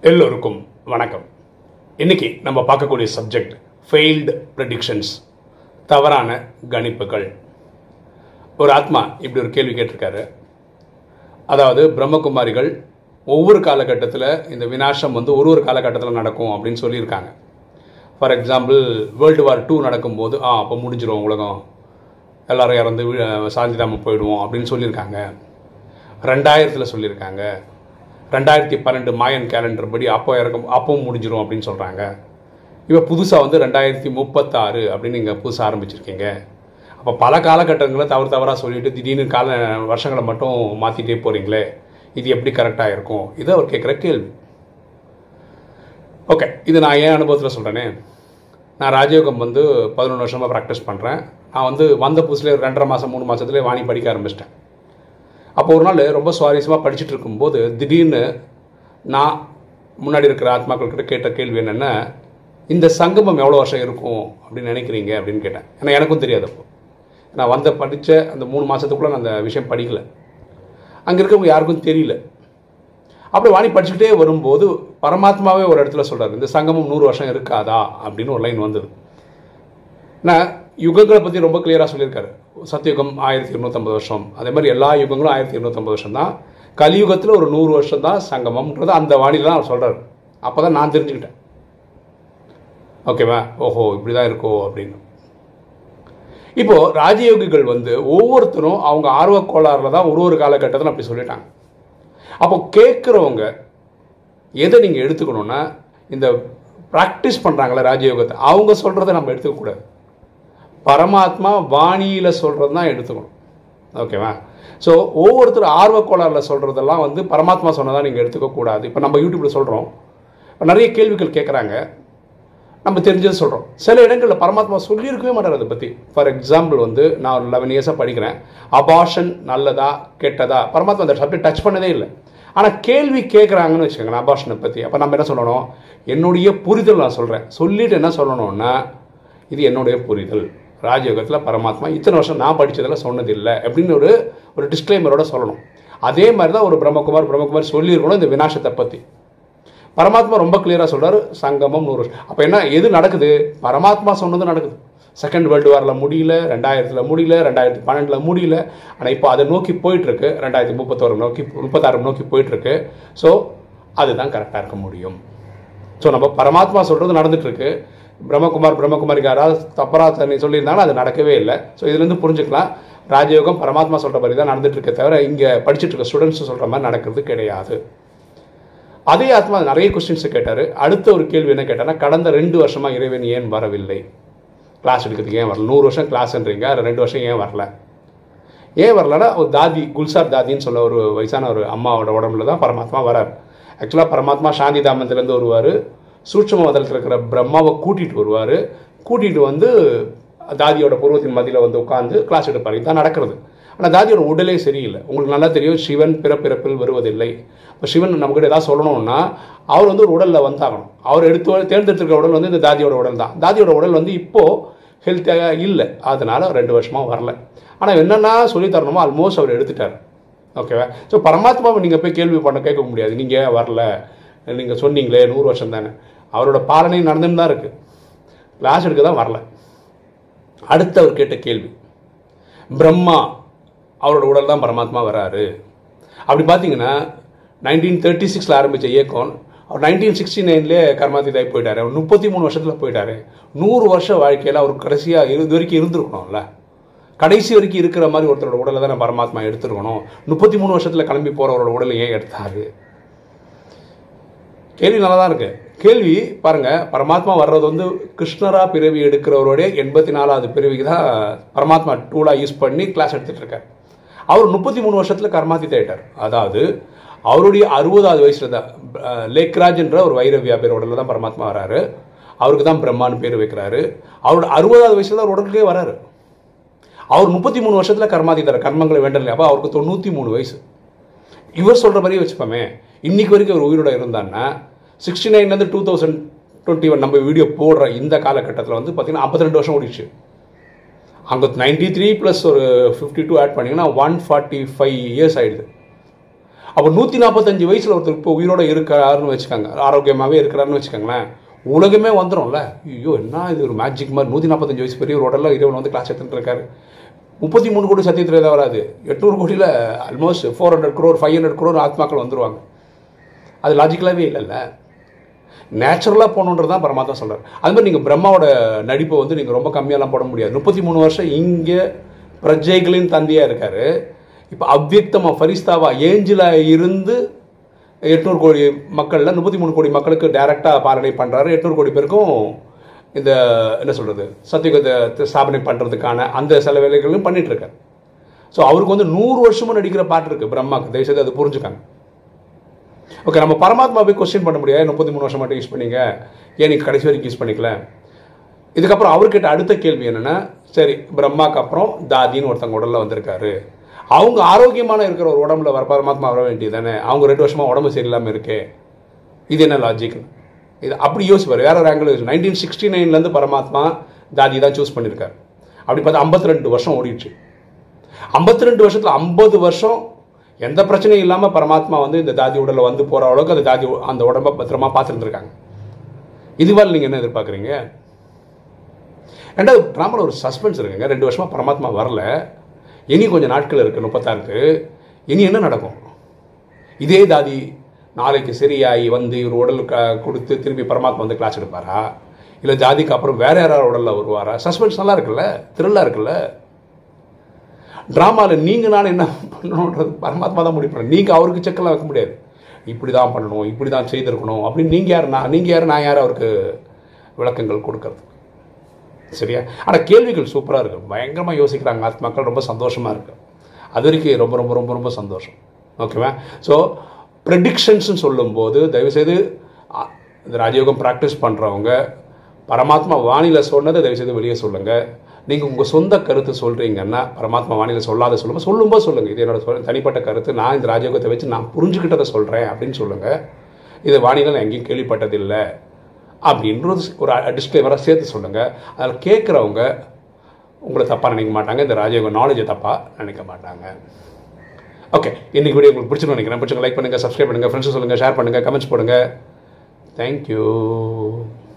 எல்லோருக்கும் வணக்கம். இன்னைக்கு நம்ம பார்க்கக்கூடிய சப்ஜெக்ட் ஃபெயில்டு ப்ரெடிக்ஷன்ஸ் தவறான கணிப்புகள். ஒரு ஆத்மா இப்படி ஒரு கேள்வி கேட்டிருக்காரு. அதாவது பிரம்மகுமாரிகள் ஒவ்வொரு காலகட்டத்தில் இந்த வினாசம் வந்து ஒரு ஒரு காலகட்டத்தில் நடக்கும் அப்படின்னு சொல்லியிருக்காங்க. For example world war two நடக்கும்போது ஆ அப்போ முடிஞ்சிடும் உலகம். எல்லாரும் இறந்து சாஞ்சிடாமல் போயிடுவோம் அப்படின்னு சொல்லியிருக்காங்க. ரெண்டாயிரத்தில் சொல்லியிருக்காங்க. ரெண்டாயிரத்தி பன்னெண்டு மாயன் கேலண்டர் படி அப்போ இறக்கும் அப்பவும் முடிஞ்சிடும் அப்படின்னு சொல்கிறாங்க இப்போ புதுசாக வந்து ரெண்டாயிரத்தி முப்பத்தாறு அப்படின்னு நீங்கள் புதுசாக ஆரம்பிச்சிருக்கீங்க. அப்போ பல காலகட்டங்களை தவறு தவறாக சொல்லிட்டு திடீர்னு கால வருஷங்களை மட்டும் மாற்றிட்டே போகிறீங்களே இது எப்படி கரெக்டாக இருக்கும்? இது அவர் கேட்குற கேள்வி. ஓகே இது நான் என் அனுபவத்தில் சொல்கிறேனே நான் ராஜயோகம் வந்து பதினொன்று வருஷமாக ப்ராக்டிஸ் பண்ணுறேன் நான் வந்து வந்த புதுசுலேயே ரெண்டரை மாதம் மூணு மாதத்துலேயே வாணி படிக்க ஆரம்பிச்சிட்டேன். அப்போ ஒரு நாள் ரொம்ப சுவாரஸ்யமாக படிச்சுட்டு இருக்கும்போது திடீர்னு நான் முன்னாடி இருக்கிற ஆத்மாக்கள் கிட்ட கேட்ட கேள்வி என்னென்னா இந்த சங்கமம் எவ்வளோ வருஷம் இருக்கும் அப்படின்னு நினைக்கிறீங்க அப்படின்னு கேட்டேன். ஏன்னா எனக்கும் தெரியாது அப்போ. நான் வந்த படித்த அந்த மூணு மாதத்துக்குள்ளே நான் அந்த விஷயம் படிக்கல. அங்கே இருக்கவங்க யாருக்கும் தெரியல. அப்படி வாணி படிச்சுக்கிட்டே வரும்போது பரமாத்மாவே ஒரு இடத்துல சொல்கிறார் இந்த சங்கமம் நூறு வருஷம் இருக்காதா? அப்படின்னு ஒரு லைன் வந்தது. நான் யுகங்களை பற்றி ரொம்ப கிளியராக சொல்லியிருக்காரு. சத்தியுகம் ஆயிரத்தி இருநூத்தம்பது வருஷம். அதே மாதிரி எல்லா யுகங்களும் ஆயிரத்தி இருநூத்தம்பது வருஷம் தான். கலியுகத்தில் ஒரு நூறு வருஷம் தான் சங்கமம்ன்றது அந்த வானிலை தான் அவர் சொல்கிறார் அப்போ தான் நான் தெரிஞ்சுக்கிட்டேன். ஓகேவா? ஓஹோ இப்படி தான் இருக்கோ அப்படின்னு. இப்போது ராஜயோகிகள் வந்து ஒவ்வொருத்தரும் அவங்க ஆர்வ கோளாறுல தான் ஒரு ஒரு காலகட்டத்தில் அப்படி சொல்லிட்டாங்க. அப்போ கேட்குறவங்க எதை நீங்கள் எடுத்துக்கணும்னா இந்த ப்ராக்டிஸ் பண்ணுறாங்களே ராஜயோகத்தை அவங்க சொல்கிறத நம்ம எடுத்துக்கக்கூடாது. பரமாத்மா வாணியில் சொல்கிறது தான் எடுத்துக்கணும். ஓகேவா ஸோ ஒவ்வொருத்தர் ஆர்வ கோளாறில் சொல்கிறதெல்லாம் வந்து பரமாத்மா சொன்னதான் நீங்கள் எடுத்துக்கக்கூடாது இப்போ நம்ம யூடியூப்பில் சொல்கிறோம் இப்போ நிறைய கேள்விகள் கேட்குறாங்க நம்ம தெரிஞ்சது சொல்கிறோம் சில இடங்களில் பரமாத்மா சொல்லியிருக்கவே மாட்டார் அதை பற்றி ஃபார் எக்ஸாம்பிள் வந்து நான் ஒரு லெவன் இயர்ஸாக படிக்கிறேன். அபாஷன் நல்லதா கெட்டதா? பரமாத்மா அந்த சப்ஜெக்ட் டச் பண்ணதே இல்லை. ஆனால் கேள்வி கேட்குறாங்கன்னு வச்சுக்கோங்களேன் அபாஷனை பற்றி அப்போ நம்ம என்ன சொல்லணும்? என்னுடைய புரிதல் நான் சொல்கிறேன் சொல்லிட்டு என்ன சொல்லணும்னா இது என்னுடைய புரிதல். ராஜயோகத்தில் பரமாத்மா இத்தனை வருஷம் நான் படித்ததில் சொன்னதில்லை அப்படின்னு ஒரு ஒரு டிஸ்க்ளைமரோட சொல்லணும். அதே மாதிரி தான் ஒரு பிரம்மகுமார் பிரம்மகுமார் சொல்லியிருக்கணும் இந்த வினாசத்தை பற்றி பரமாத்மா ரொம்ப கிளியராக சொல்கிறார் சங்கமம் நூறு வருஷம். அப்போ என்ன எது நடக்குது? பரமாத்மா சொன்னது நடக்குது. செகண்ட் வேர்ல்டு வாரில் முடியல ரெண்டாயிரத்தில் முடியல ரெண்டாயிரத்தி பன்னெண்டில் முடியல. ஆனால் இப்போ அதை நோக்கி போயிட்டுருக்கு ரெண்டாயிரத்தி முப்பத்தோரு நோக்கி முப்பத்தாறு நோக்கி போயிட்டுருக்கு. ஸோ அதுதான் கரெக்டாக இருக்க முடியும். ஸோ நம்ம பரமாத்மா சொல்கிறது நடந்துகிட்ருக்கு பிரம்மகுமார் பிரம்மகுமாரி யாராவது தப்பரா தண்ணி சொல்லியிருந்தாங்கன்னா அது நடக்கவே இல்லை. ஸோ இதுலேருந்து புரிஞ்சுக்கலாம். ராஜயோகம் பரமாத்மா சொல்கிற மாதிரி தான் நடந்துட்டு இருக்க தவிர இங்கே படிச்சுட்டு இருக்க ஸ்டூடெண்ட்ஸ் சொல்கிற மாதிரி நடக்கிறது கிடையாது. அதே ஆத்மா நிறைய கொஸ்டின்ஸை கேட்டார். அடுத்த ஒரு கேள்வி என்ன கேட்டார்னா கடந்த ரெண்டு வருஷமாக இறைவன் ஏன் வரவில்லை? கிளாஸ் எடுக்கிறதுக்கு ஏன் வரல? நூறு வருஷம் கிளாஸ்ன்றீங்க ரெண்டு வருஷம் ஏன் வரல? ஏன் வரலன்னா ஒரு தாதி குல்சார் தாதின்னு சொல்ல ஒரு வயசான ஒரு அம்மாவோட உடம்புல தான் பரமாத்மா வரார். ஆக்சுவலாக பரமாத்மா சாந்தி தாமத்திலேருந்து வருவார். சூட்சமதத்தில் இருக்கிற பிரம்மாவை கூட்டிகிட்டு வருவார். கூட்டிகிட்டு வந்து தாதியோட பூர்வத்தின் மதியில் வந்து உட்காந்து கிளாஸ் எடுப்பார். இதுதான் நடக்கிறது. ஆனால் தாதியோட உடலே சரியில்லை. உங்களுக்கு நல்லா தெரியும் சிவன் பிறப்பிறப்பில் வருவதில்லை. இப்போ சிவன் நம்மக்கிட்ட ஏதாவது சொல்லணும்னா அவர் வந்து ஒரு உடலில் வந்தாகணும். அவர் எடுத்து தேர்ந்தெடுத்துருக்க உடல் வந்து இந்த தாதியோட உடல் தான். தாதியோட உடல் வந்து இப்போது ஹெல்த்தியாக இல்லை. அதனால் ரெண்டு வருஷமாக வரல. ஆனால் என்னென்னா சொல்லி தரணுமோ ஆல்மோஸ்ட் அவர் எடுத்துட்டார். ஓகேவா ஸோ பரமாத்மாவை நீங்கள் போய் கேள்வி பண்ண கேட்க முடியாது. நீங்கள் வரல? நீங்கள் சொன்னீங்களே நூறு வருஷம் தானே. அவரோட பாலனை நடந்துன்னு தான் இருக்குது கிளாஸ் எடுக்க தான் வரல. அடுத்து அவர் கேட்ட கேள்வி பிரம்மா அவரோட உடல் தான் பரமாத்மா வராரு. அப்படி பார்த்தீங்கன்னா நைன்டீன் தேர்ட்டி சிக்ஸில் ஆரம்பித்த இயக்கம் அவர் நைன்டீன் சிக்ஸ்டி நைன்லேயே கர்மாதிதாய் போயிட்டாரு. அவர் முப்பத்தி மூணு வருஷத்தில் போயிட்டார். நூறு வருஷ வாழ்க்கையில் அவர் கடைசியாக இது வரைக்கும் இருந்திருக்கணும்ல. கடைசி வரைக்கும் இருக்கிற மாதிரி ஒருத்தரோட உடலை தான் பரமாத்மா எடுத்துருக்கணும். முப்பத்தி மூணு வருஷத்தில் கிளம்பி போகிறவரோட உடலை ஏன் எடுத்தார்? கேள்வி நல்லா தான் இருக்குது கேள்வி பாருங்க பரமாத்மா வர்றது வந்து கிருஷ்ணரா பிறவி எடுக்கிறவருடைய எண்பத்தி நாலாவது பிறவிக்கு தான் பரமாத்மா டூலாக யூஸ் பண்ணி கிளாஸ் எடுத்துகிட்டு இருக்கார் அவர் முப்பத்தி மூணு வருஷத்தில் கர்மாத்தி ஆயிட்டார் அதாவது அவருடைய அறுபதாவது வயசில் தான் லேக்ராஜ்ன்ற ஒரு வைரவியா பேர் உடலில் தான் பரமாத்மா வராரு. அவருக்கு தான் பிரம்மான்னு பேர் வைக்கிறாரு. அவரோட அறுபதாவது வயசில் தான் உடலுக்கே வராரு. அவர் முப்பத்தி மூணு வருஷத்தில் கர்மாதி தர கர்மங்களை வேண்டல அப்போ அவருக்கு தொண்ணூற்றி மூணு வயசு. இவர் சொல்கிற மாதிரியே வச்சுப்போமே இன்னைக்கு வரைக்கும் அவர் உயிரோட இருந்தான்னா சிக்ஸ்டி நைன்லேருந்து டூ தௌசண்ட் டுவெண்ட்டி ஒன் நம்ம வீடியோ போடுற இந்த காலகட்டத்தில் வந்து பார்த்தீங்கன்னா ஐம்பத்தி ரெண்டு வருஷம் ஓடிச்சு அங்கே நைன்டி த்ரீ ப்ளஸ் ஒரு ஃபிஃப்டி டூ ஆட் பண்ணிங்கன்னா ஒன் ஃபார்ட்டி ஃபைவ் இயர்ஸ் ஆகிடுது அப்போ நூற்றி நாற்பத்தஞ்சு வயசில் ஒருத்தர் இப்போ உயிரோட இருக்கிறாருன்னு வச்சுக்கோங்க ஆரோக்கியமாகவே இருக்கிறாருன்னு வச்சுக்கோங்களேன் உலகமே வந்துடும்ல ஐயோ என்ன இது ஒரு மேஜிக் மாதிரி நூற்றி நாற்பத்தஞ்சு வயசு பெரிய ஒரு உடலில் இறைவன் வந்து கிளாஸ் எடுத்துகிட்டு இருக்காரு. முப்பத்தி மூணு கோடி சத்தியத்தில் தான் வராது. எட்நூறு கோடியில் almost four hundred crore five hundred crore ஆத்மாக்கள் வந்துடுவாங்க அது லாஜிக்கலாகவே இல்லைல்ல. நேச்சுரலாக போகணுன்றது தான் பரமாத்மா சொல்கிறார் அது மாதிரி நீங்கள் பிரம்மாவோட நடிப்பை வந்து நீங்கள் ரொம்ப கம்மியாலாம் போட முடியாது. முப்பத்தி மூணு வருஷம் இங்கே பிரஜைகளின் தந்தையாக இருக்கார். இப்போ அவ்வக்தமாக ஃபரிஸ்தாவா ஏஞ்சிலாக இருந்து எட்நூறு கோடி மக்களில் முப்பத்தி மூணு கோடி மக்களுக்கு டைரெக்டாக பாலனை பண்ணுறாரு எட்நூறு கோடி பேருக்கும் இந்த என்ன சொல்கிறது சத்தியுகத்தை ஸ்தாபனை பண்ணுறதுக்கான அந்த சில வேலைகளும் பண்ணிகிட்ருக்கார் ஸோ அவருக்கு வந்து நூறு வருஷமும் நடிக்கிற பாட்டு இருக்குது பிரம்மாக்கு. தயவுசெய்து அது புரிஞ்சுக்காங்க. ஓகே நம்ம பரமாத்மா போய் கொஸ்டின் பண்ண முடியாது. முப்பத்தி மூணு வருஷம் மட்டும் யூஸ் பண்ணிங்க. ஏன் நீங்கள் கடைசி வரைக்கும் யூஸ் பண்ணிக்கல? இதுக்கப்புறம் அவர்கிட்ட அடுத்த கேள்வி என்னென்னா சரி பிரம்மாக்கு அப்புறம் தாதின்னு ஒருத்தங்க உடலில் வந்திருக்காரு. அவங்க ஆரோக்கியமான இருக்கிற ஒரு உடம்புல வர பரமாத்மா வர வேண்டியது தானே அவங்க ரெண்டு வருஷமாக உடம்பு சரியில்லாமல் இருக்கே. இது என்ன லாஜிக் இது அப்படி யோசிப்பார். வேற ஒரு ஆங்கிள் யோசிச்சு நைன்டீன் சிக்ஸ்டி நைன்லேருந்து பரமாத்மா தாதி தான் சூஸ் பண்ணியிருக்காரு அப்படி பார்த்தா ஐம்பத்தி ரெண்டு வருஷம் ஓடிடுச்சு. ஐம்பத்தி ரெண்டு வருஷத்தில் ஐம்பது வருஷம் எந்த பிரச்சனையும் இல்லாமல் பரமாத்மா வந்து இந்த தாதி உடலில் வந்து போகிற அளவுக்கு அந்த தாதி அந்த உடம்ப பத்திரமா பார்த்துருந்துருக்காங்க. இதுவால் நீங்கள் என்ன எதிர்பார்க்குறீங்க? ரெண்டாவது ட்ராமாவில் ஒரு சஸ்பென்ஸ் இருக்குங்க. ரெண்டு வருஷமாக பரமாத்மா வரல. இனி கொஞ்சம் நாட்கள் இருக்குது முப்பத்தாறுக்கு. இனி என்ன நடக்கும்? இதே தாதி நாளைக்கு சரியாகி வந்து இவர் உடல் க கொடுத்து திரும்பி பரமாத்மா வந்து கிளாஸ் எடுப்பாரா? இல்லை ஜாதிக்கு அப்புறம் வேறு யாராவது உடலில் வருவாரா? சஸ்பென்ஸ் நல்லா இருக்குல்ல? த்ரில்லாக இருக்குல்ல? ட்ராமாவில் நீங்கள் நான் என்ன பண்ணணுன்றது பரமாத்மா தான் முடிவு பண்ணணும். நீங்கள் அவருக்கு செக்கெல்லாம் வைக்க முடியாது. இப்படி தான் பண்ணணும் இப்படி தான் செய்திருக்கணும் அப்படின்னு நீங்கள் யார் நான் நீங்கள் யார் நான் யார் அவருக்கு விளக்கங்கள் கொடுக்கறது? சரியா? ஆனால் கேள்விகள் சூப்பராக இருக்குது பயங்கரமாக யோசிக்கிறாங்க. ஆத்மாக்கள் ரொம்ப சந்தோஷமாக இருக்குது அது வரைக்கும் ரொம்ப ரொம்ப ரொம்ப ரொம்ப சந்தோஷம். ஓகேவா ஸோ ப்ரெடிக்ஷன்ஸ்னு சொல்லும்போது தயவுசெய்து இந்த ராஜயோகம் ப்ராக்டிஸ் பண்ணுறவங்க பரமாத்மா வானியில் சொன்னதை தயவுசெய்து வெளியே சொல்லுங்கள் நீங்கள் உங்கள் சொந்த கருத்து சொல்கிறீங்கன்னா பரமாத்மா வானிலை சொல்லாத சொல்லுங்கள் சொல்லும்போது சொல்லுங்கள் இது என்னோட சொல் தனிப்பட்ட கருத்து. நான் இந்த ராஜயோகத்தை வச்சு நான் புரிஞ்சுக்கிட்டதை சொல்கிறேன் அப்படின்னு சொல்லுங்கள் இது வானிலை நான் எங்கேயும் கேள்விப்பட்டதில்லை அப்படின்றது ஒரு டிஸ்க்ளைமராக சேர்த்து சொல்லுங்கள் அதில் கேட்குறவங்க உங்களை தப்பாக நினைக்க மாட்டாங்க. இந்த ராஜயோக நாலேஜை தப்பாக நினைக்க மாட்டாங்க. ஓகே இன்னைக்கு வீடியோ உங்களுக்கு பிடிச்சிருந்து நினைக்கிறேன். பிடிச்சிங்க லைக் பண்ணுங்கள் சப்ஸ்கிரைப் பண்ணுங்கள் ஃப்ரெண்ட்ஸ் சொல்லுங்கள் ஷேர் பண்ணுங்கள் கமெண்ட்ஸ் போடுங்கள் தேங்க்யூ